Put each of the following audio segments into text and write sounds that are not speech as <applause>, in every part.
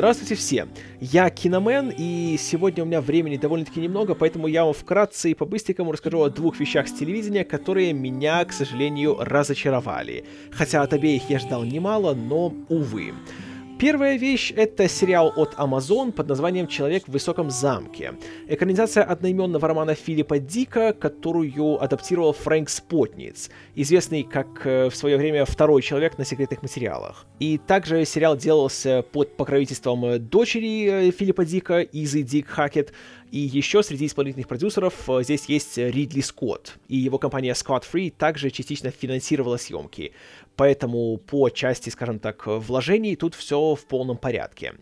Здравствуйте все! Я Киномен, и сегодня у меня времени довольно-таки немного, поэтому я вам вкратце и по-быстренькому расскажу о двух вещах с телевидения, которые меня, к сожалению, разочаровали. Хотя от обеих я ждал немало, но, увы. Первая вещь — это сериал от Amazon под названием «Человек в высоком замке». Экранизация одноименного романа Филиппа Дика, которую адаптировал Фрэнк Спотниц, известный как э, в свое время второй человек на секретных материалах. И также сериал делался под покровительством дочери э, Филиппа Дика, Изы Дик Хакет, и еще среди исполнительных продюсеров э, здесь есть Ридли Скотт, и его компания Scott Free также частично финансировала съемки. Поэтому по части, скажем так, вложений тут все в полном порядке.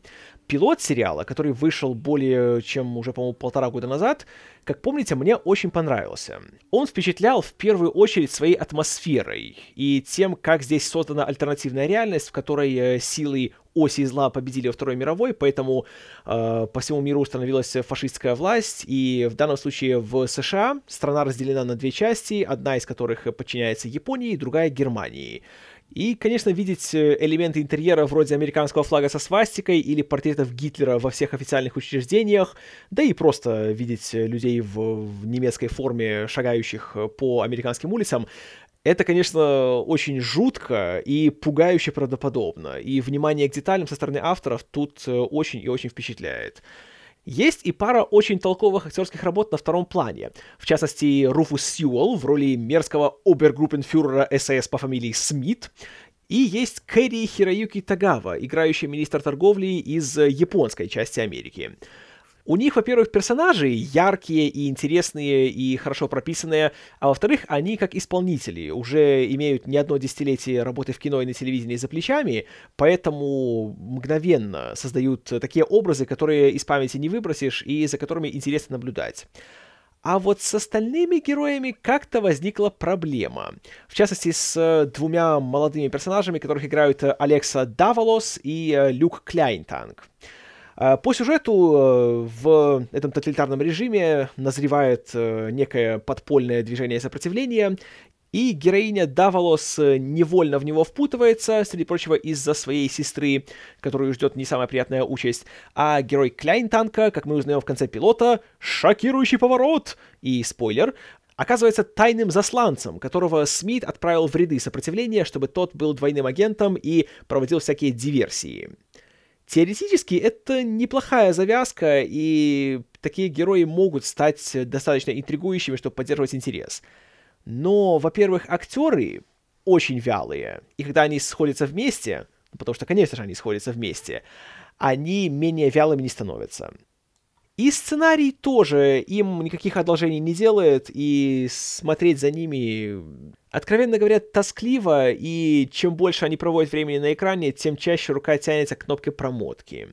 Пилот сериала, который вышел более чем уже, по-моему, полтора года назад, как помните, мне очень понравился. Он впечатлял в первую очередь своей атмосферой и тем, как здесь создана альтернативная реальность, в которой э, силы оси зла победили во Второй мировой, поэтому э, по всему миру установилась фашистская власть, и в данном случае в США страна разделена на две части, одна из которых подчиняется Японии, другая Германии. И, конечно, видеть э, элементы интерьера вроде американского флага со свастикой или портретов Гитлера во всех официальных учреждениях, да и просто видеть людей в, в немецкой форме, шагающих по американским улицам, это, конечно, очень жутко и пугающе правдоподобно, и внимание к деталям со стороны авторов тут э, очень и очень впечатляет. Есть и пара очень толковых актерских работ на втором плане. В частности, Руфус Сьюэлл в роли мерзкого обергруппенфюрера СС по фамилии Смит, и есть Кэрри Хироюки Тагава, играющий министр торговли из японской части Америки. У них, во-первых, персонажи яркие и интересные и хорошо прописанные, а во-вторых, они как исполнители уже имеют не одно десятилетие работы в кино и на телевидении за плечами, поэтому мгновенно создают такие образы, которые из памяти не выбросишь и за которыми интересно наблюдать. А вот с остальными героями как-то возникла проблема. В частности, с двумя молодыми персонажами, которых играют Алекса Даволос и Люк Кляйнтанг. А, по сюжету э, в этом тоталитарном режиме назревает э, некое подпольное движение сопротивления, и героиня Даволос э, невольно в него впутывается, среди прочего, из-за своей сестры, которую ждет не самая приятная участь. А герой Кляйнтанка, как мы узнаем в конце пилота, шокирующий поворот! И спойлер, оказывается тайным засланцем, которого Смит отправил в ряды сопротивления, чтобы тот был двойным агентом и проводил всякие диверсии. Теоретически это неплохая завязка, и такие герои могут стать достаточно интригующими, чтобы поддерживать интерес. Но, во-первых, актеры очень вялые, и когда они сходятся вместе, потому что, конечно же, они сходятся вместе, они менее вялыми не становятся. И сценарий тоже им никаких одолжений не делает, и смотреть за ними, откровенно говоря, тоскливо, и чем больше они проводят времени на экране, тем чаще рука тянется к кнопке промотки.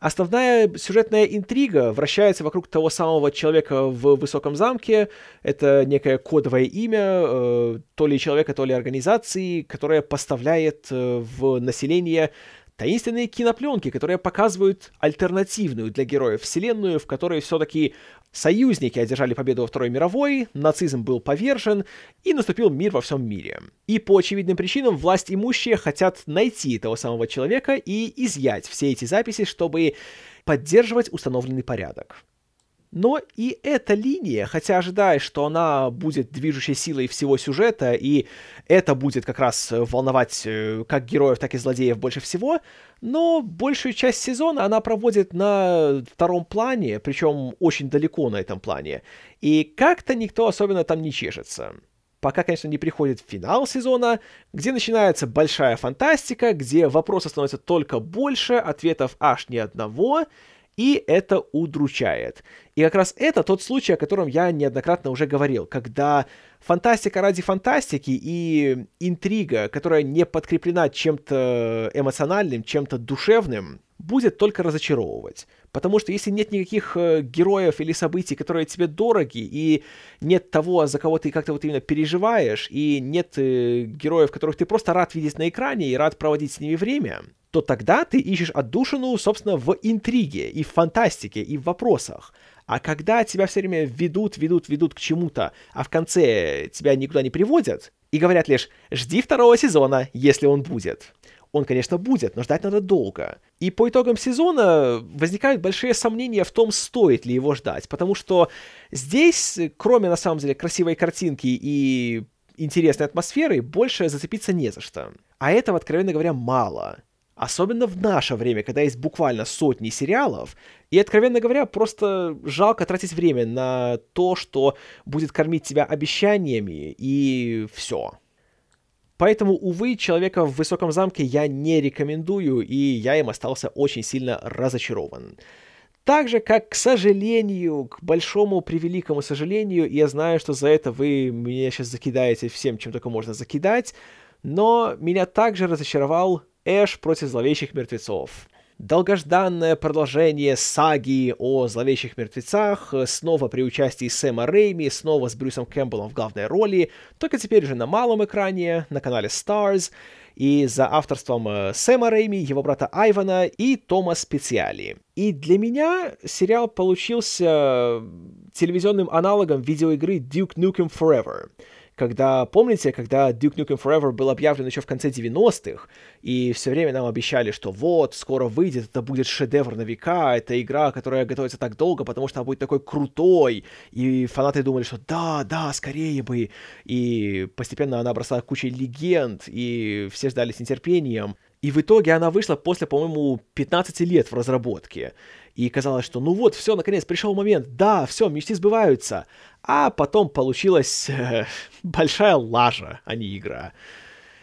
Основная сюжетная интрига вращается вокруг того самого человека в высоком замке. Это некое кодовое имя, э, то ли человека, то ли организации, которая поставляет э, в население таинственные кинопленки, которые показывают альтернативную для героев вселенную, в которой все-таки союзники одержали победу во Второй мировой, нацизм был повержен, и наступил мир во всем мире. И по очевидным причинам власть имущие хотят найти этого самого человека и изъять все эти записи, чтобы поддерживать установленный порядок. Но и эта линия, хотя ожидаешь, что она будет движущей силой всего сюжета, и это будет как раз волновать э, как героев, так и злодеев больше всего, но большую часть сезона она проводит на втором плане, причем очень далеко на этом плане, и как-то никто особенно там не чешется. Пока, конечно, не приходит финал сезона, где начинается большая фантастика, где вопросов становится только больше, ответов аж ни одного — и это удручает. И как раз это тот случай, о котором я неоднократно уже говорил, когда фантастика ради фантастики и интрига, которая не подкреплена чем-то эмоциональным, чем-то душевным, будет только разочаровывать. Потому что если нет никаких э, героев или событий, которые тебе дороги, и нет того, за кого ты как-то вот именно переживаешь, и нет э, героев, которых ты просто рад видеть на экране и рад проводить с ними время, то тогда ты ищешь отдушину, собственно, в интриге, и в фантастике, и в вопросах. А когда тебя все время ведут, ведут, ведут к чему-то, а в конце тебя никуда не приводят, и говорят лишь «жди второго сезона, если он будет», Он, конечно, будет, но ждать надо долго. И по итогам сезона возникают большие сомнения в том, стоит ли его ждать, потому что здесь, кроме, на самом деле, красивой картинки и интересной атмосферы, больше зацепиться не за что. А этого, откровенно говоря, мало. Особенно в наше время, когда есть буквально сотни сериалов, и, откровенно говоря, просто жалко тратить время на то, что будет кормить тебя обещаниями, и все. Поэтому, увы, человека в высоком замке я не рекомендую, и я им остался очень сильно разочарован. Так же, как, к сожалению, к большому превеликому сожалению, я знаю, что за это вы меня сейчас закидаете всем, чем только можно закидать, но меня также разочаровал Эш против зловещих мертвецов. Долгожданное продолжение саги о зловещих мертвецах, снова при участии Сэма Рейми, снова с Брюсом Кэмпбеллом в главной роли, только теперь уже на малом экране, на канале Stars, и за авторством э, Сэма Рейми, его брата Айвана и Тома Специали. И для меня сериал получился телевизионным аналогом видеоигры Duke Nukem Forever — когда, помните, когда Duke Nukem Forever был объявлен еще в конце 90-х, и все время нам обещали, что вот, скоро выйдет, это будет шедевр на века, это игра, которая готовится так долго, потому что она будет такой крутой, и фанаты думали, что да, да, скорее бы, и постепенно она обросла кучей легенд, и все ждали с нетерпением, и в итоге она вышла после, по-моему, 15 лет в разработке. И казалось, что ну вот, все, наконец, пришел момент, да, все, мечты сбываются. А потом получилась <laughs> э, большая лажа, а не игра.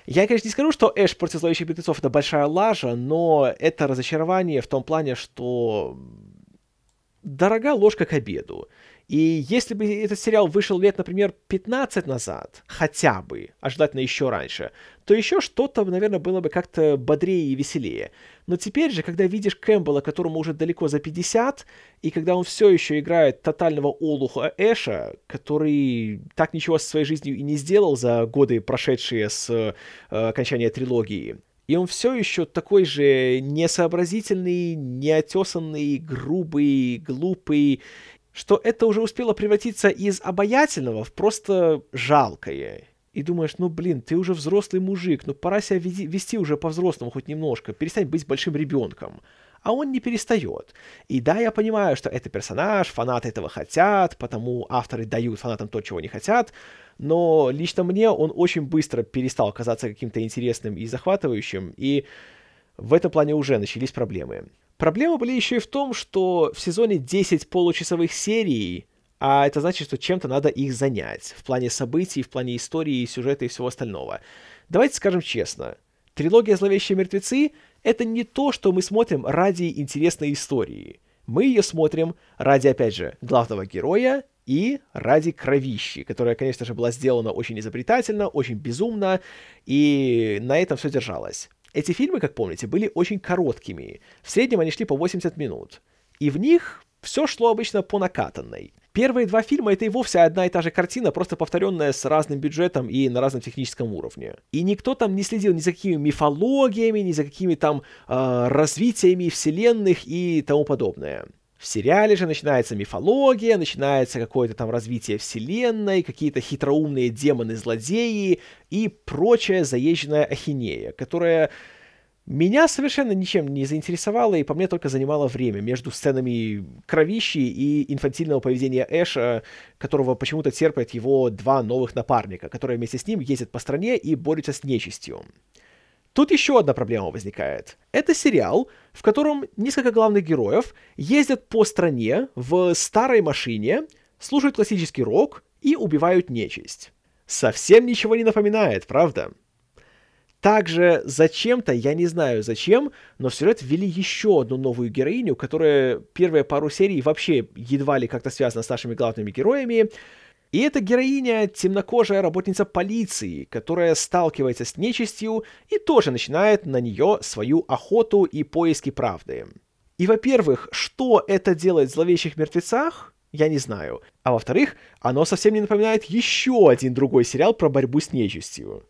Я, конечно, не скажу, что Эш против зловещих мертвецов это большая лажа, но это разочарование в том плане, что дорога ложка к обеду. И если бы этот сериал вышел лет, например, 15 назад, хотя бы, а желательно еще раньше, то еще что-то, наверное, было бы как-то бодрее и веселее. Но теперь же, когда видишь Кэмпбелла, которому уже далеко за 50, и когда он все еще играет тотального олуха Эша, который так ничего со своей жизнью и не сделал за годы, прошедшие с э, окончания трилогии, и он все еще такой же несообразительный, неотесанный, грубый, глупый что это уже успело превратиться из обаятельного в просто жалкое. И думаешь, ну блин, ты уже взрослый мужик, ну пора себя вести, вести уже по-взрослому хоть немножко, перестань быть большим ребенком. А он не перестает. И да, я понимаю, что это персонаж, фанаты этого хотят, потому авторы дают фанатам то, чего не хотят, но лично мне он очень быстро перестал казаться каким-то интересным и захватывающим, и в этом плане уже начались проблемы. Проблемы были еще и в том, что в сезоне 10 получасовых серий, а это значит, что чем-то надо их занять в плане событий, в плане истории, сюжета и всего остального. Давайте скажем честно, трилогия «Зловещие мертвецы» — это не то, что мы смотрим ради интересной истории. Мы ее смотрим ради, опять же, главного героя и ради кровищи, которая, конечно же, была сделана очень изобретательно, очень безумно, и на этом все держалось. Эти фильмы, как помните, были очень короткими. В среднем они шли по 80 минут. И в них все шло обычно по накатанной. Первые два фильма это и вовсе одна и та же картина, просто повторенная с разным бюджетом и на разном техническом уровне. И никто там не следил ни за какими мифологиями, ни за какими там э, развитиями вселенных и тому подобное. В сериале же начинается мифология, начинается какое-то там развитие вселенной, какие-то хитроумные демоны-злодеи и прочая заезженная ахинея, которая меня совершенно ничем не заинтересовала и по мне только занимала время между сценами кровищи и инфантильного поведения Эша, которого почему-то терпят его два новых напарника, которые вместе с ним ездят по стране и борются с нечистью. Тут еще одна проблема возникает. Это сериал, в котором несколько главных героев ездят по стране в старой машине, слушают классический рок и убивают нечисть. Совсем ничего не напоминает, правда? Также зачем-то, я не знаю зачем, но в сюжет ввели еще одну новую героиню, которая первые пару серий вообще едва ли как-то связана с нашими главными героями, и эта героиня — темнокожая работница полиции, которая сталкивается с нечистью и тоже начинает на нее свою охоту и поиски правды. И, во-первых, что это делает в «Зловещих мертвецах», я не знаю. А во-вторых, оно совсем не напоминает еще один другой сериал про борьбу с нечистью.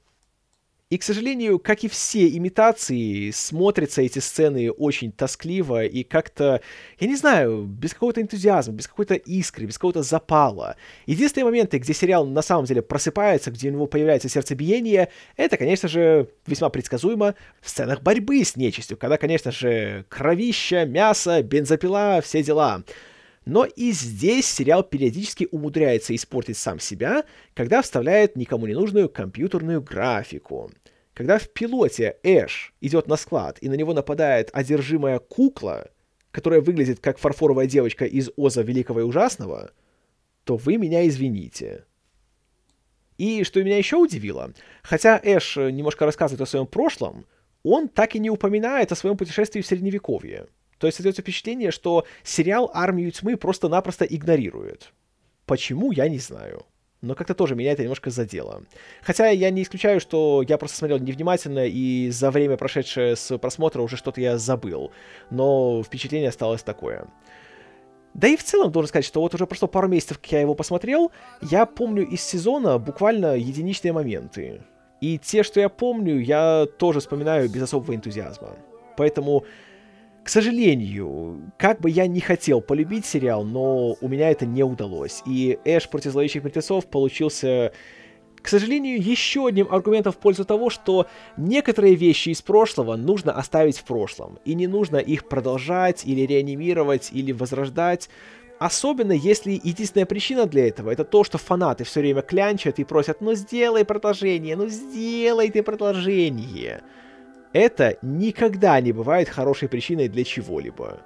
И, к сожалению, как и все имитации, смотрятся эти сцены очень тоскливо и как-то, я не знаю, без какого-то энтузиазма, без какой-то искры, без какого-то запала. Единственные моменты, где сериал на самом деле просыпается, где у него появляется сердцебиение, это, конечно же, весьма предсказуемо в сценах борьбы с нечистью, когда, конечно же, кровища, мясо, бензопила, все дела. Но и здесь сериал периодически умудряется испортить сам себя, когда вставляет никому не нужную компьютерную графику. Когда в пилоте Эш идет на склад и на него нападает одержимая кукла, которая выглядит как фарфоровая девочка из Оза Великого и Ужасного, то вы меня извините. И что меня еще удивило, хотя Эш немножко рассказывает о своем прошлом, он так и не упоминает о своем путешествии в Средневековье. То есть создается впечатление, что сериал «Армию тьмы» просто-напросто игнорирует. Почему, я не знаю. Но как-то тоже меня это немножко задело. Хотя я не исключаю, что я просто смотрел невнимательно, и за время, прошедшее с просмотра, уже что-то я забыл. Но впечатление осталось такое. Да и в целом должен сказать, что вот уже прошло пару месяцев, как я его посмотрел, я помню из сезона буквально единичные моменты. И те, что я помню, я тоже вспоминаю без особого энтузиазма. Поэтому к сожалению, как бы я не хотел полюбить сериал, но у меня это не удалось. И Эш против зловещих мертвецов получился, к сожалению, еще одним аргументом в пользу того, что некоторые вещи из прошлого нужно оставить в прошлом. И не нужно их продолжать, или реанимировать, или возрождать. Особенно если единственная причина для этого это то, что фанаты все время клянчат и просят, ну сделай продолжение, ну сделай ты продолжение это никогда не бывает хорошей причиной для чего-либо.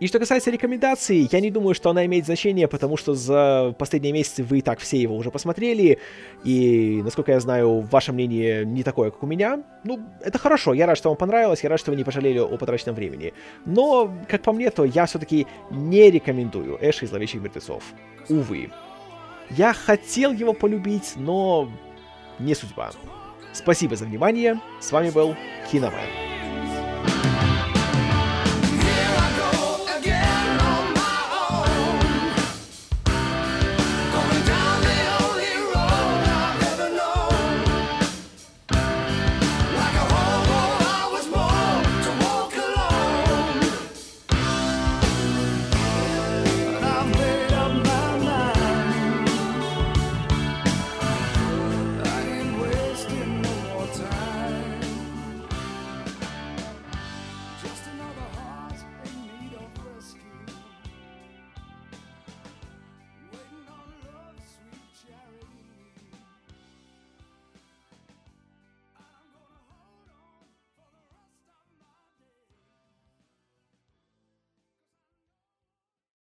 И что касается рекомендаций, я не думаю, что она имеет значение, потому что за последние месяцы вы и так все его уже посмотрели, и, насколько я знаю, ваше мнение не такое, как у меня. Ну, это хорошо, я рад, что вам понравилось, я рад, что вы не пожалели о потраченном времени. Но, как по мне, то я все-таки не рекомендую Эш из Зловещих Мертвецов. Увы. Я хотел его полюбить, но не судьба. Спасибо за внимание. С вами был Киномен.